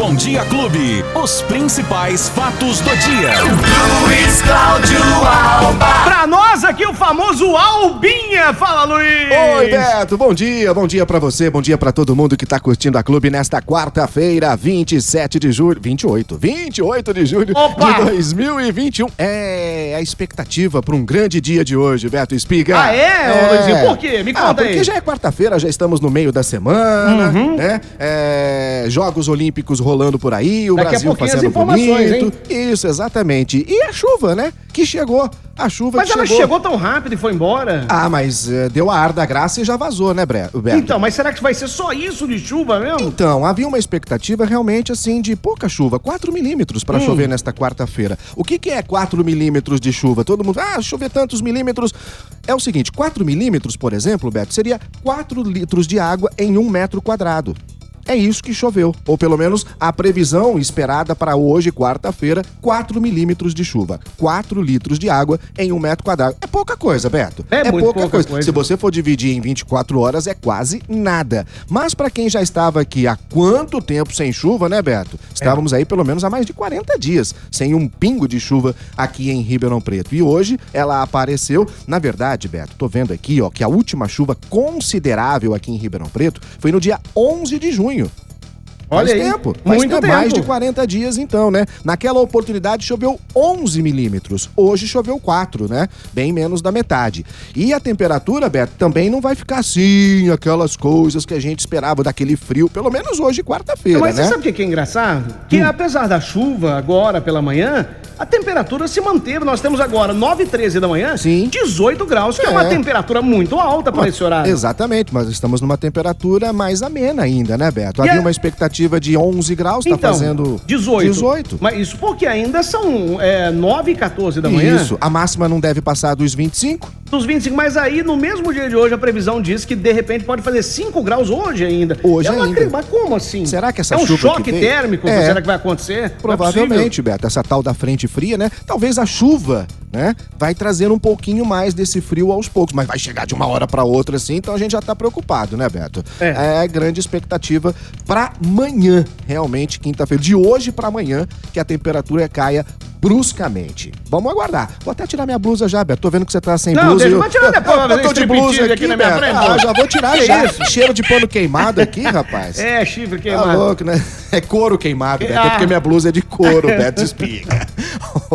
Bom Dia Clube. Os principais fatos do dia. Luiz Cláudio Alba. Pra nós aqui o famoso Albinha. Fala, Luiz. Oi, Beto. Bom dia. Bom dia pra você. Bom dia pra todo mundo que tá curtindo a clube nesta quarta-feira, 27 de julho. 28. 28 de julho Opa! de 2021. É a expectativa pra um grande dia de hoje, Beto Espiga. Ah, é, ô, Luizinho? Por quê? Me ah, conta porque aí. já é quarta-feira, já estamos no meio da semana, Uhum. né? É, Jogos Olímpicos rolando por aí, o Daqui Brasil fazendo bonito. Isso, exatamente. E a chuva, né? Que chegou. A chuva Mas ela chegou. chegou tão rápido e foi embora? Ah, mas eh, deu a ar da graça e já vazou, né, Bre- Beto? Então, mas será que vai ser só isso de chuva mesmo? Então, havia uma expectativa realmente assim de pouca chuva, 4 milímetros Hum. para chover nesta quarta-feira. O que, que é 4 milímetros de chuva? Todo mundo, ah, chover tantos milímetros. É o seguinte: 4 milímetros, por exemplo, Beto, seria 4 litros de água em um metro quadrado. É isso que choveu, ou pelo menos a previsão esperada para hoje, quarta-feira, 4 milímetros de chuva. 4 litros de água em um metro quadrado. É pouca coisa, Beto. É muito pouca coisa. Se você for dividir em 24 horas, é quase nada. Mas para quem já estava aqui há quanto tempo sem chuva, né, Beto? Estávamos aí pelo menos há mais de 40 dias sem um pingo de chuva aqui em Ribeirão Preto. E hoje ela apareceu. Na verdade, Beto, tô vendo aqui, ó, que a última chuva considerável aqui em Ribeirão Preto foi no dia 11 de junho. Olha Faz aí, tempo. Faz muito tempo, mais de 40 dias, então, né? Naquela oportunidade choveu 11 milímetros. Hoje choveu 4, né? Bem menos da metade. E a temperatura, Beto, também não vai ficar assim, aquelas coisas que a gente esperava daquele frio, pelo menos hoje, quarta-feira, Mas né? você sabe o que que é engraçado? Que apesar da chuva agora pela manhã, a temperatura se manteve. Nós temos agora 9 h 13 da manhã, Sim. 18 graus, que é, É. uma temperatura muito alta para esse horário. Exatamente, mas estamos numa temperatura mais amena ainda, né, Beto? E Havia é- uma expectativa de 11 graus, tá Então, fazendo 18. 18. Mas isso porque ainda são é, 9 e 14 da manhã. Isso, a máxima não deve passar dos 25. Dos 25, mas aí no mesmo dia de hoje a previsão diz que de repente pode fazer 5 graus hoje ainda. Hoje Eu não ainda. acredito, Mas como assim? Será que essa é um chuva choque térmico? É. Será que vai acontecer? É Provavelmente, Beto, essa tal da frente fria, né? Talvez a chuva, né, vai trazer um pouquinho mais desse frio aos poucos, mas vai chegar de uma hora pra outra assim, então a gente já tá preocupado, né, Beto? É. É grande expectativa pra amanhã, realmente, quinta-feira, de hoje pra amanhã, que a temperatura caia bruscamente. Vamos aguardar. Vou até tirar minha blusa já, Beto. Tô vendo que você tá sem Não, blusa. deixa e eu tirar depois, vai eu fazer tô de blusa aqui aqui na minha frente, Ah, já vou tirar Que já. isso? Cheiro de pano queimado aqui, rapaz. É, chifre Tá queimado. louco, né? É couro queimado, Beto. Ah. É porque minha blusa é de couro, Beto Espiga.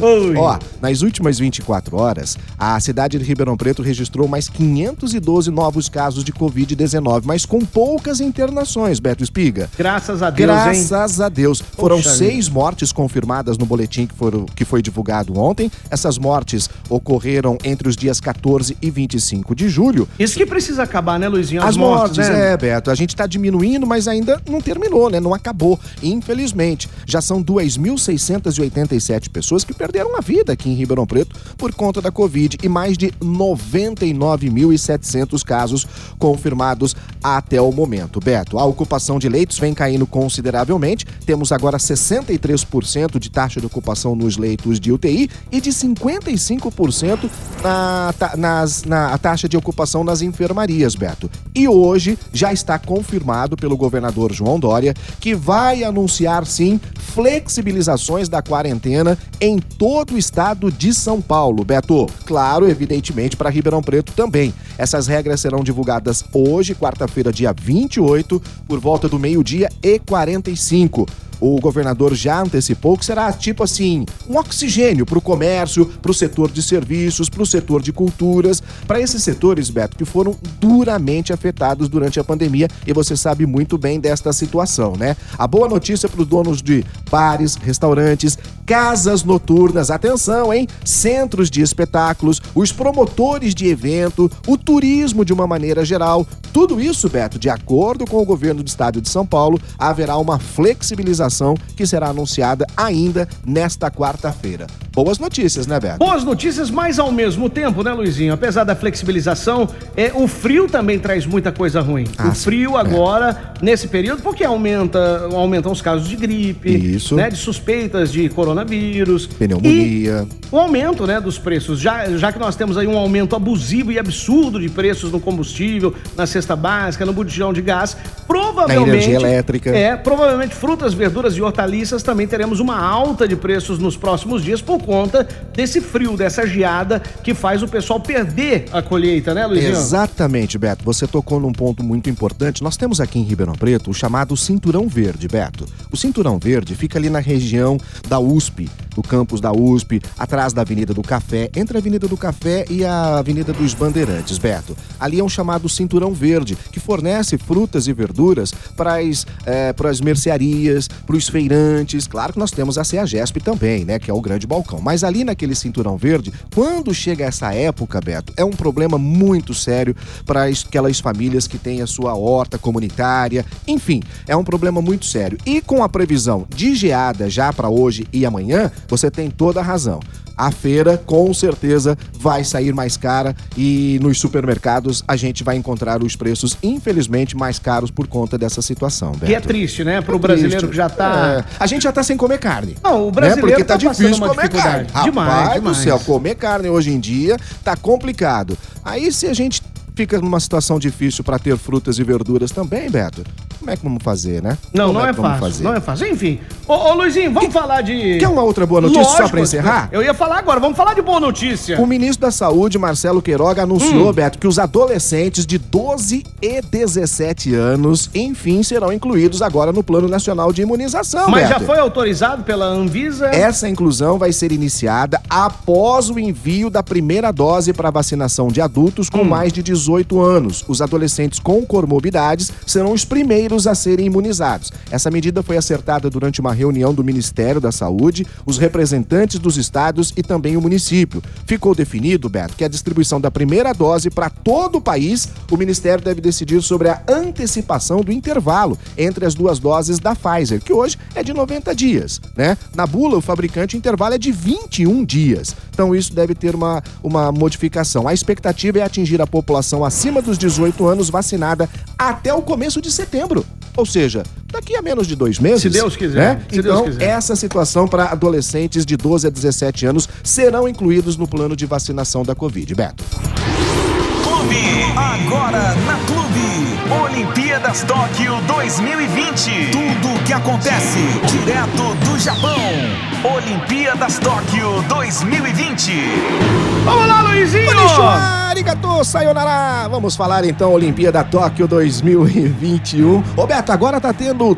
Oi. ó, nas últimas 24 horas, a cidade de Ribeirão Preto registrou mais 512 novos casos de Covid-19, mas com poucas internações, Beto Espiga. Graças a Deus, hein? Graças a Deus. Foram Poxa seis mortes confirmadas no boletim que, foram, que foi divulgado ontem. Essas mortes ocorreram entre os dias 14 e 25 de julho. Isso que precisa acabar, né, Luizinho? As mortes, né? é, Beto. A gente tá diminuindo, mas ainda não terminou, né? Não acabou. Infelizmente, já são 2.687 pessoas que perderam a vida aqui em Ribeirão Preto por conta da Covid e mais de 99.700 casos confirmados até o momento. Beto, a ocupação de leitos vem caindo consideravelmente. Temos agora 63% de taxa de ocupação nos leitos de UTI e de 55% na, nas, na taxa de ocupação nas enfermarias, Beto. E hoje já está confirmado pelo governador João Dória que vai anunciar sim flexibilizações da quarentena em todo o estado de São Paulo, Beto. Claro, evidentemente para Ribeirão Preto também. Essas regras serão divulgadas hoje, quarta-feira, dia 28, por volta do meio-dia e 45. O governador já antecipou que será tipo assim, um oxigênio para o comércio, para o setor de serviços, para o setor de culturas, para esses setores, Beto, que foram duramente afetados durante a pandemia e você sabe muito bem desta situação, né? A boa notícia para os donos de bares, restaurantes, casas noturnas, atenção, hein? Centros de espetáculos, os promotores de evento, o turismo de uma maneira geral, tudo isso, Beto, de acordo com o governo do estado de São Paulo, haverá uma flexibilização que será anunciada ainda nesta quarta-feira. Boas notícias, né, Beto? Boas notícias, mas ao mesmo tempo, né, Luizinho? Apesar da flexibilização, é, o frio também traz muita coisa ruim. Ah, o frio agora, nesse período, porque aumenta, aumentam os casos de gripe, Isso. né, de suspeitas de coronavírus. Pneumonia. E o aumento né, dos preços, já, já que nós temos aí um aumento abusivo e absurdo de preços no combustível, na cesta básica, no botijão de gás, provavelmente. Na energia elétrica. É, provavelmente frutas, verduras e hortaliças também teremos uma alta de preços nos próximos dias por conta desse frio, dessa geada que faz o pessoal perder a colheita, né, Luizinho? Exatamente, Beto. Você tocou num ponto muito importante. Nós temos aqui em Ribeirão Preto o chamado Cinturão Verde, Beto. O Cinturão Verde fica ali na região da USP, do campus da USP, atrás da Avenida do Café, entre a Avenida do Café e a Avenida dos Bandeirantes, Beto. Ali é um chamado Cinturão Verde, que fornece frutas e verduras para as, é, mercearias, para os feirantes. Claro que nós temos a CEAGESP também, né? Que é o grande balcão. Mas ali naquele Cinturão Verde, quando chega essa época, Beto, é um problema muito sério para aquelas famílias que têm a sua horta comunitária. Enfim, é um problema muito sério. E com a previsão de geada já para hoje e amanhã, você tem toda a razão a feira com certeza vai sair mais cara e nos supermercados a gente vai encontrar os preços, infelizmente, mais caros por conta dessa situação. Beto. Que é triste, né? Para o é brasileiro triste. que já tá. É. A gente já tá sem comer carne. Não, o brasileiro né? Porque tá, tá difícil comer carne. Demais, Rapaz demais. do céu, comer carne hoje em dia tá complicado. Aí se a gente fica numa situação difícil para ter frutas e verduras também, Beto. Como é que vamos fazer, né? Não, Como não é, é fácil. Fazer? Não é fácil. Enfim. Ô, ô Luizinho, vamos falar de. Quer uma outra boa notícia Lógico, só pra encerrar? Eu ia falar agora, vamos falar de boa notícia. O ministro da Saúde, Marcelo Queiroga, anunciou, hum. Beto, que os adolescentes de 12 e 17 anos, enfim, serão incluídos agora no Plano Nacional de Imunização. Mas Beto. já foi autorizado pela Anvisa? Essa inclusão vai ser iniciada após o envio da primeira dose para vacinação de adultos com hum. mais de 18 anos os adolescentes com comorbidades serão os primeiros a serem imunizados. Essa medida foi acertada durante uma reunião do Ministério da Saúde, os representantes dos estados e também o município. Ficou definido, Beto, que a distribuição da primeira dose para todo o país, o Ministério deve decidir sobre a antecipação do intervalo entre as duas doses da Pfizer, que hoje é de 90 dias, né? Na bula, o fabricante, o intervalo é de 21 dias. Então isso deve ter uma, uma modificação. A expectativa é atingir a população acima dos 18 18 anos vacinada até o começo de setembro. Ou seja, daqui a menos de dois meses. Se Deus quiser. Né? Se então, Deus quiser. essa situação para adolescentes de 12 a 17 anos serão incluídos no plano de vacinação da Covid. Beto. Clube, agora na Clube. Olimpíadas Tóquio 2020. Tudo o que acontece direto do Japão. Olimpíadas Tóquio 2020. Vamos lá, Luizinho! Arigato, sayonara! Vamos falar então Olimpíada Tóquio 2021. Roberto, agora tá tendo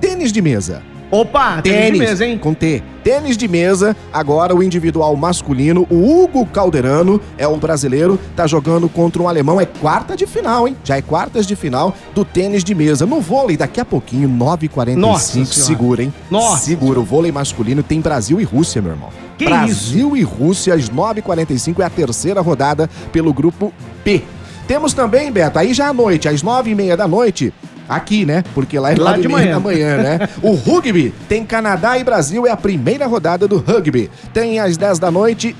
tênis de mesa. Opa, tênis, tênis de mesa, hein? Com T. Tênis de mesa, agora o individual masculino, o Hugo Calderano, é o brasileiro, tá jogando contra um alemão, é quarta de final, hein? Já é quartas de final do tênis de mesa. No vôlei, daqui a pouquinho, 9h45, segura, hein? Nossa! Segura, o vôlei masculino tem Brasil e Rússia, meu irmão. Que Brasil isso? e Rússia, às 9h45, é a terceira rodada pelo grupo B. Temos também, Beto, aí já à noite, às nove e meia da noite, Aqui, né? Porque lá é lá de manhã. da manhã, né? o rugby tem Canadá e Brasil, é a primeira rodada do rugby. Tem às 10 da noite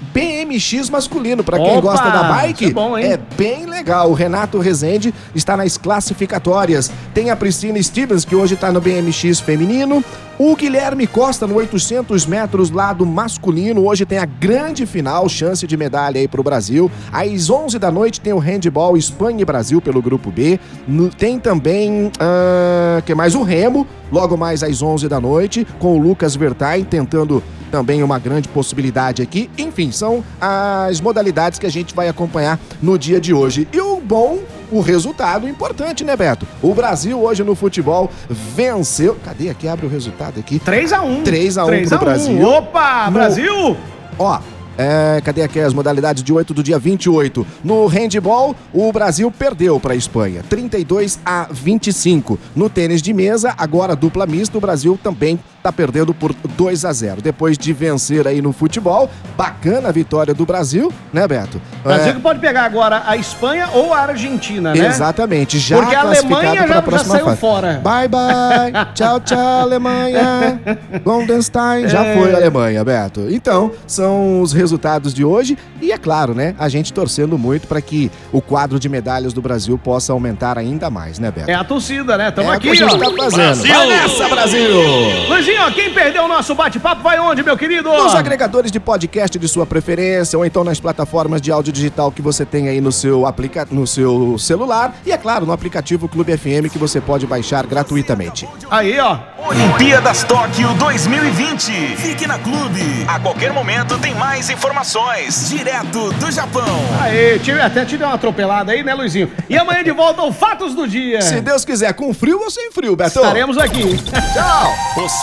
BMX masculino, para quem Opa, gosta da bike. É, bom, é, bem legal. O Renato Rezende está nas classificatórias. Tem a Priscila Stevens, que hoje está no BMX feminino. O Guilherme Costa no 800 metros lado masculino. Hoje tem a grande final, chance de medalha aí pro Brasil. Às 11 da noite tem o handball Espanha e Brasil pelo grupo B. Tem também, uh, que mais? O Remo, logo mais às 11 da noite, com o Lucas Vertain tentando também uma grande possibilidade aqui. Enfim, são as modalidades que a gente vai acompanhar no dia de hoje. E o bom, o resultado importante, né, Beto? O Brasil hoje no futebol venceu. Cadê aqui? Abre o resultado aqui. 3 a 1 3 a 1 pro Brasil. Opa, no... Brasil! Ó, é, cadê aqui as modalidades de 8 do dia 28? No handball, o Brasil perdeu para a Espanha, 32 a 25. No tênis de mesa, agora dupla mista, o Brasil também tá perdendo por 2 a 0. Depois de vencer aí no futebol, bacana a vitória do Brasil, né, Beto? Brasil é... que pode pegar agora a Espanha ou a Argentina, né? Exatamente, já Porque a Alemanha já, já saiu fase. fora. Bye bye. tchau, tchau, Alemanha. Goldenstein, já é. foi a Alemanha, Beto. Então, são os resultados de hoje e, é claro, né, a gente torcendo muito para que o quadro de medalhas do Brasil possa aumentar ainda mais, né, Beto? É a torcida, né? Tamo É o aqui, que a gente ó. tá fazendo. Vai nessa, Brasil! Luizinho, ó, quem perdeu o nosso bate-papo vai onde, meu querido? Nos agregadores de podcast de sua preferência ou então nas plataformas de áudio digital que você tem aí no seu, aplica... no seu celular e, é claro, no aplicativo Clube FM que você pode baixar gratuitamente. Aí, ó. Olimpíadas Tóquio 2020. Fique na Clube. A qualquer momento tem mais informações. Direto do Japão. Aí, tive, até te deu uma atropelada aí, né, Luizinho? E amanhã de volta ao Fatos do Dia. Se Deus quiser, com frio ou sem frio, Beto? Estaremos aqui. Tchau! Os